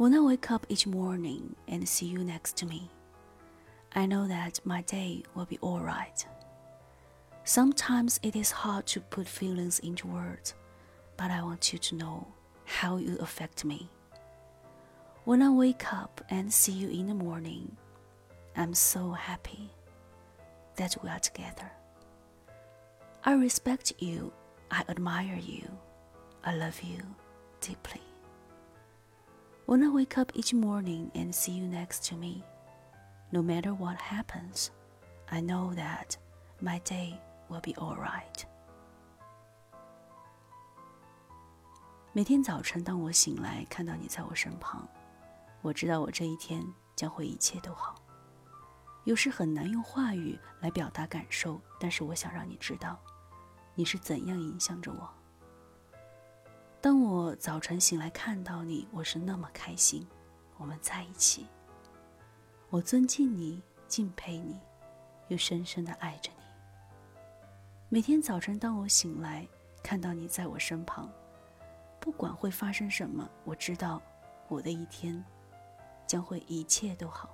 When I wake up each morning and see you next to me, I know that my day will be alright. Sometimes it is hard to put feelings into words, but I want you to know how you affect me. When I wake up and see you in the morning, I'm so happy that we are together. I respect you, I admire you, I love you deeply. When I wake up each morning and see you next to me, no matter what happens, I know that my day will be alright. 每天早晨，当我醒来，看到你在我身旁，我知道我这一天将会一切都好。有时很难用话语来表达感受，但是我想让你知道，你是怎样影响着我。当我早晨醒来看到你，我是那么开心，我们在一起。我尊敬你，敬佩你，又深深的爱着你。每天早晨，当我醒来看到你在我身旁，不管会发生什么，我知道我的一天将会一切都好。